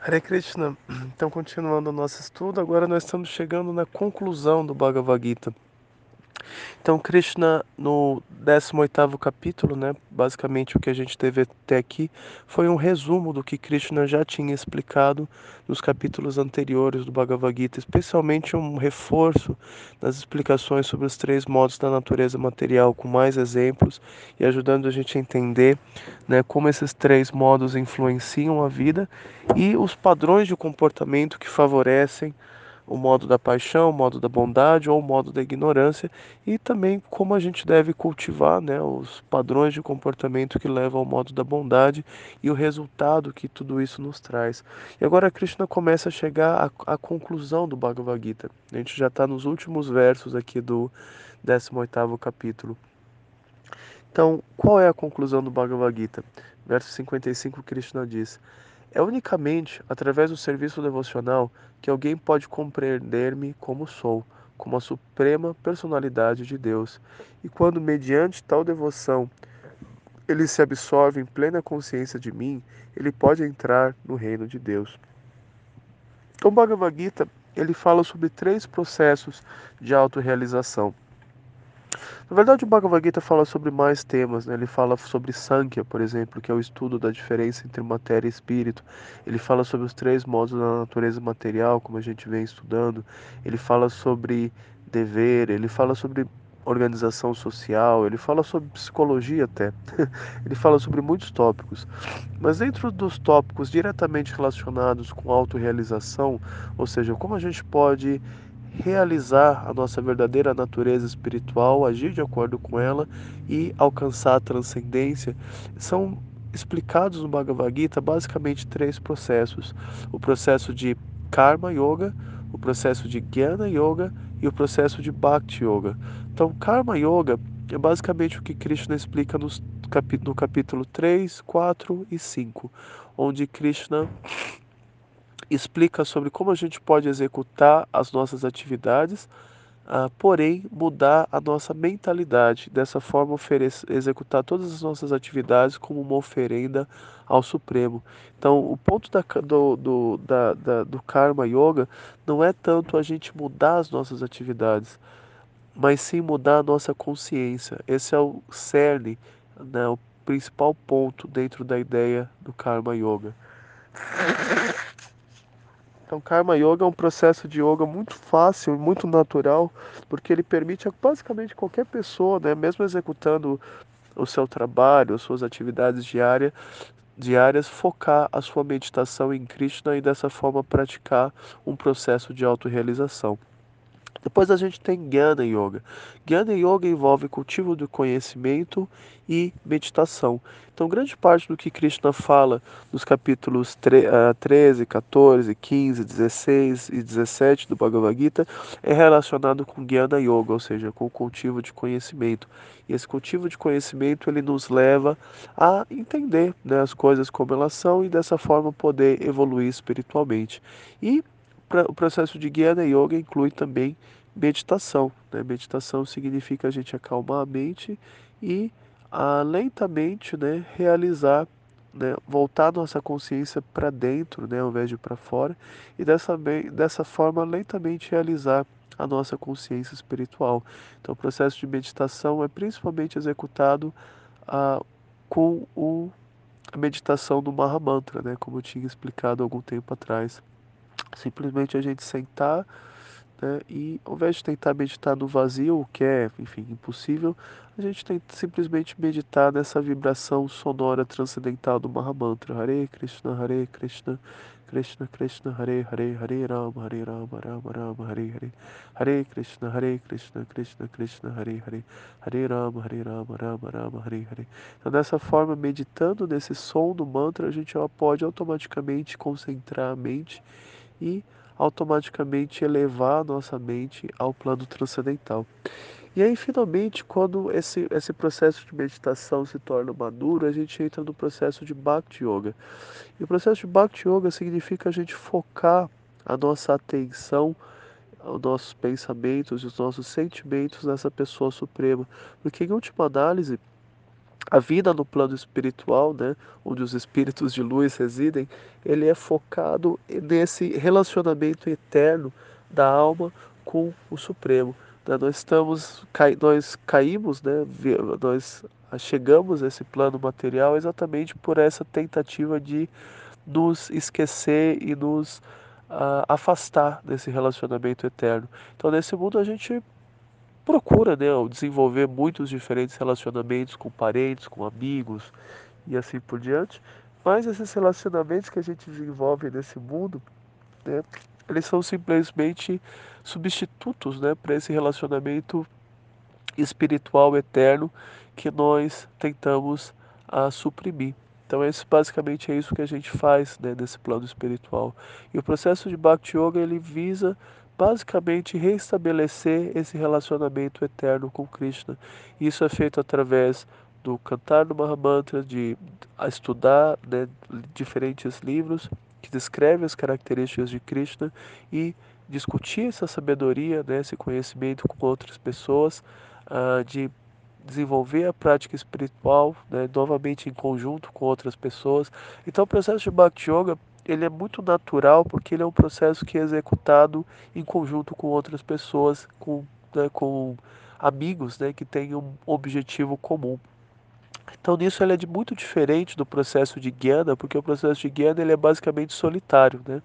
Hare Krishna, então continuando o nosso estudo, agora nós estamos chegando na conclusão do Bhagavad Gita. Então, Krishna, no 18º capítulo, né, basicamente o que a gente teve até aqui foi um resumo do que Krishna já tinha explicado nos capítulos anteriores do Bhagavad Gita, especialmente um reforço nas explicações sobre os três modos da natureza material, com mais exemplos e ajudando a gente a entender né, como esses três modos influenciam a vida e os padrões de comportamento que favorecem o modo da paixão, o modo da bondade ou o modo da ignorância e também como a gente deve cultivar né, os padrões de comportamento que levam ao modo da bondade e o resultado que tudo isso nos traz. E agora Krishna começa a chegar à, à conclusão do Bhagavad Gita. A gente já está nos últimos versos aqui do 18º capítulo. Então, qual é a conclusão do Bhagavad Gita? Verso 55, Krishna diz: é unicamente através do serviço devocional que alguém pode compreender-me como sou, como a suprema personalidade de Deus. E quando, mediante tal devoção, ele se absorve em plena consciência de mim, ele pode entrar no reino de Deus. Então, Bhagavad Gita, ele fala sobre três processos de autorrealização. Na verdade, o Bhagavad Gita fala sobre mais temas, né? Ele fala sobre Sankhya, por exemplo, que é o estudo da diferença entre matéria e espírito. Ele fala sobre os três modos da natureza material, como a gente vem estudando. Ele fala sobre dever, ele fala sobre organização social, ele fala sobre psicologia até. ele fala sobre muitos tópicos. Mas dentro dos tópicos diretamente relacionados com autorrealização, ou seja, como a gente pode realizar a nossa verdadeira natureza espiritual, agir de acordo com ela e alcançar a transcendência, são explicados no Bhagavad Gita basicamente três processos: o processo de Karma Yoga, o processo de Jnana Yoga e o processo de Bhakti Yoga. Então, Karma Yoga é basicamente o que Krishna explica nos no capítulo 3, 4 e 5, onde Krishna explica sobre como a gente pode executar as nossas atividades, uh, porém mudar a nossa mentalidade, dessa forma executar todas as nossas atividades como uma oferenda ao Supremo. Então, o ponto da, do, do, da, da, do Karma Yoga não é tanto a gente mudar as nossas atividades, mas sim mudar a nossa consciência. Esse é o cerne, né, o principal ponto dentro da ideia do Karma Yoga. Então, Karma Yoga é um processo de yoga muito fácil e muito natural, porque ele permite a basicamente qualquer pessoa, né, mesmo executando o seu trabalho, as suas atividades diárias, diárias, focar a sua meditação em Krishna e dessa forma praticar um processo de autorrealização. Depois a gente tem Jnana Yoga. Jnana Yoga envolve cultivo do conhecimento e meditação. Então, grande parte do que Krishna fala nos capítulos 13, 14, 15, 16 e 17 do Bhagavad Gita é relacionado com Jnana Yoga, ou seja, com o cultivo de conhecimento. E esse cultivo de conhecimento ele nos leva a entender né, as coisas como elas são e dessa forma poder evoluir espiritualmente. E o processo de Jnana Yoga inclui também meditação. Né? Meditação significa a gente acalmar a mente e a, lentamente né, realizar, né, voltar nossa consciência para dentro, né, ao invés de para fora, e dessa, dessa forma lentamente realizar a nossa consciência espiritual. Então, o processo de meditação é principalmente executado ah, com o, a meditação do Mahamantra, né, como eu tinha explicado algum tempo atrás. Simplesmente a gente sentar né, e ao invés de tentar meditar no vazio, o que é, enfim, impossível, a gente tenta simplesmente meditar nessa vibração sonora transcendental do Mahamantra. Hare Krishna, Hare Krishna, Krishna Krishna, Hare Hare, Hare Rama, Hare Rama, Rama Rama, Hare Hare. Hare Krishna, Hare Krishna, Krishna Krishna, Hare Hare. Hare Rama, Hare Rama, Rama Rama, Hare Hare. Então, dessa forma, meditando nesse som do mantra, a gente pode automaticamente concentrar a mente e automaticamente elevar a nossa mente ao plano transcendental. E aí, finalmente, quando esse, esse processo de meditação se torna maduro, a gente entra no processo de Bhakti Yoga. E o processo de Bhakti Yoga significa a gente focar a nossa atenção, os nossos pensamentos e os nossos sentimentos nessa pessoa suprema. Porque, em última análise, a vida no plano espiritual, né, onde os espíritos de luz residem, ele é focado nesse relacionamento eterno da alma com o Supremo. Né? Nós estamos, nós caímos, né, nós chegamos a esse plano material exatamente por essa tentativa de nos esquecer e nos uh, afastar desse relacionamento eterno. Então, nesse mundo, a gente procura né, desenvolver muitos diferentes relacionamentos com parentes, com amigos e assim por diante. Mas esses relacionamentos que a gente desenvolve nesse mundo, né, eles são simplesmente substitutos né, para esse relacionamento espiritual eterno que nós tentamos a suprimir. Então, esse, basicamente é isso que a gente faz né, nesse plano espiritual. E o processo de Bhakti Yoga ele visa basicamente restabelecer esse relacionamento eterno com Krishna. Isso é feito através do cantar do Mahamantra, de estudar né, diferentes livros que descrevem as características de Krishna e discutir essa sabedoria, né, esse conhecimento com outras pessoas, uh, de desenvolver a prática espiritual, né, novamente em conjunto com outras pessoas. Então, o processo de Bhakti Yoga ele é muito natural porque ele é um processo que é executado em conjunto com outras pessoas, com, né, com amigos né, que têm um objetivo comum. Então nisso ele é de muito diferente do processo de Guiana, porque o processo de Guiana ele é basicamente solitário, né?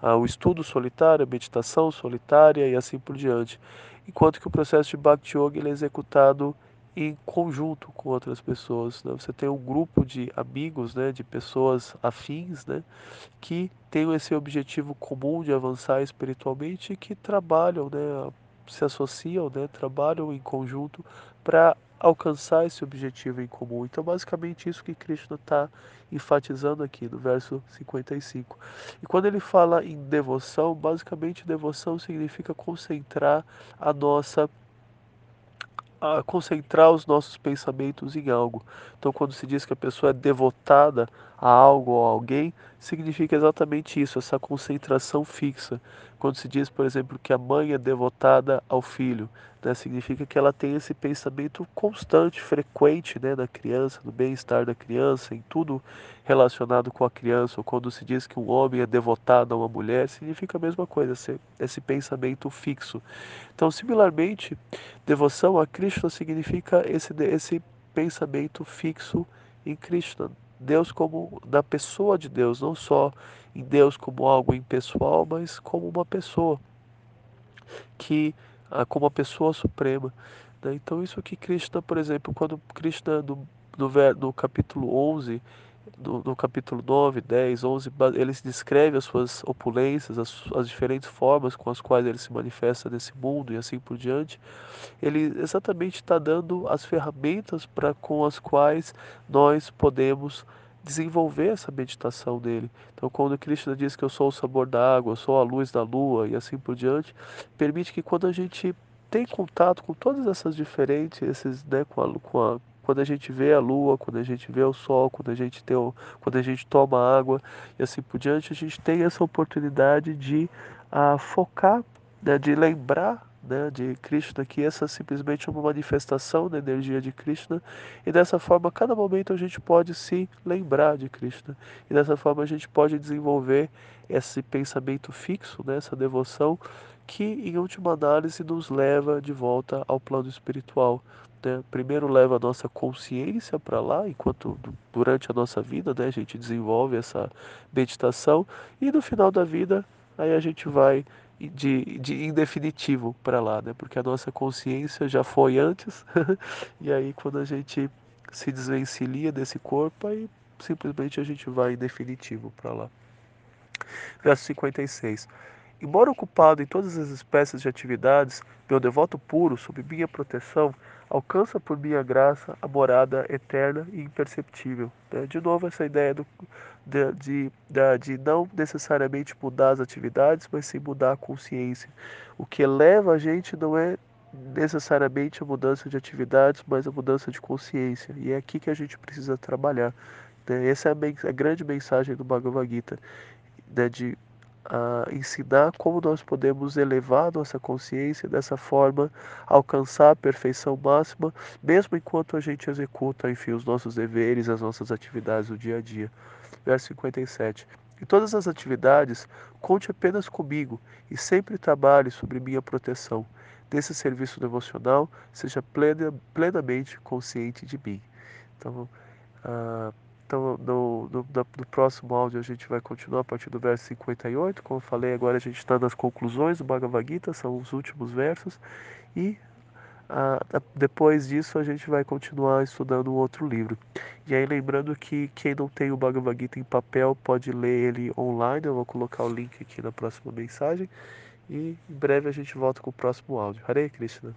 Ah, o estudo solitário, a meditação solitária e assim por diante. Enquanto que o processo de Bhakti Yoga ele é executado em conjunto com outras pessoas. Né? Você tem um grupo de amigos, né, de pessoas afins, né, que têm esse objetivo comum de avançar espiritualmente e que trabalham, né, se associam, né, trabalham em conjunto para alcançar esse objetivo em comum. Então, basicamente, isso que Krishna está enfatizando aqui no verso 55. E quando ele fala em devoção, basicamente, devoção significa concentrar a nossa a concentrar os nossos pensamentos em algo. Então, quando se diz que a pessoa é devotada a algo ou a alguém, significa exatamente isso, essa concentração fixa. Quando se diz, por exemplo, que a mãe é devotada ao filho, né, significa que ela tem esse pensamento constante, frequente né, da criança, no bem-estar da criança, em tudo relacionado com a criança. Ou quando se diz que um homem é devotado a uma mulher, significa a mesma coisa, esse, esse pensamento fixo. Então, similarmente, devoção a Krishna significa esse, esse pensamento fixo em Krishna. Deus como da pessoa de Deus, não só em Deus como algo impessoal, mas como uma pessoa que ah, como a pessoa suprema. Né? Então isso que Krishna, por exemplo, quando Krishna no, no, no capítulo 11 no, no, capítulo 9, 10, 11, ele descreve as suas opulências, as, as, diferentes formas com as quais ele se manifesta nesse mundo e assim por diante. Ele exatamente está dando as ferramentas para com as quais nós podemos desenvolver essa meditação dele. Então, quando Krishna diz que eu sou o sabor da água, eu sou a luz da lua e assim por diante, permite que quando a gente tem contato com todas essas diferentes, esses, né, com a, com a quando a gente vê a lua, quando a gente vê o sol, quando a gente tem o, quando a gente toma água e assim por diante, a gente tem essa oportunidade de uh, focar, né, de lembrar né, de Krishna, que essa é simplesmente uma manifestação da energia de Krishna, e dessa forma, a cada momento a gente pode se lembrar de Krishna, e dessa forma a gente pode desenvolver esse pensamento fixo, né, essa devoção, que em última análise nos leva de volta ao plano espiritual, né? Primeiro leva a nossa consciência para lá, enquanto durante a nossa vida né, a gente desenvolve essa meditação, e no final da vida aí a gente vai de, de em definitivo para lá, né? porque a nossa consciência já foi antes, e aí quando a gente se desvencilha desse corpo, aí simplesmente a gente vai em definitivo para lá. Verso 56. Embora ocupado em todas as espécies de atividades, meu devoto puro, sob minha proteção, alcança por minha graça a morada eterna e imperceptível. Né? De novo, essa ideia do, de, de, de não necessariamente mudar as atividades, mas sim mudar a consciência. O que leva a gente não é necessariamente a mudança de atividades, mas a mudança de consciência. E é aqui que a gente precisa trabalhar. Né? Essa é a, grande mensagem do Bhagavad Gita, né? de a ensinar como nós podemos elevar nossa consciência dessa forma, alcançar a perfeição máxima, mesmo enquanto a gente executa, enfim, os nossos deveres, as nossas atividades do dia a dia. Verso 57. Em todas as atividades, conte apenas comigo e sempre trabalhe sobre minha proteção. Desse serviço devocional, seja plena, plenamente consciente de mim. Então, uh, então, no, no, no, próximo áudio a gente vai continuar a partir do verso 58. Como eu falei, agora a gente está nas conclusões do Bhagavad Gita, são os últimos versos. E depois disso a gente vai continuar estudando um outro livro. E aí lembrando que quem não tem o Bhagavad Gita em papel pode ler ele online. Eu vou colocar o link aqui na próxima mensagem. E em breve a gente volta com o próximo áudio. Hare Krishna.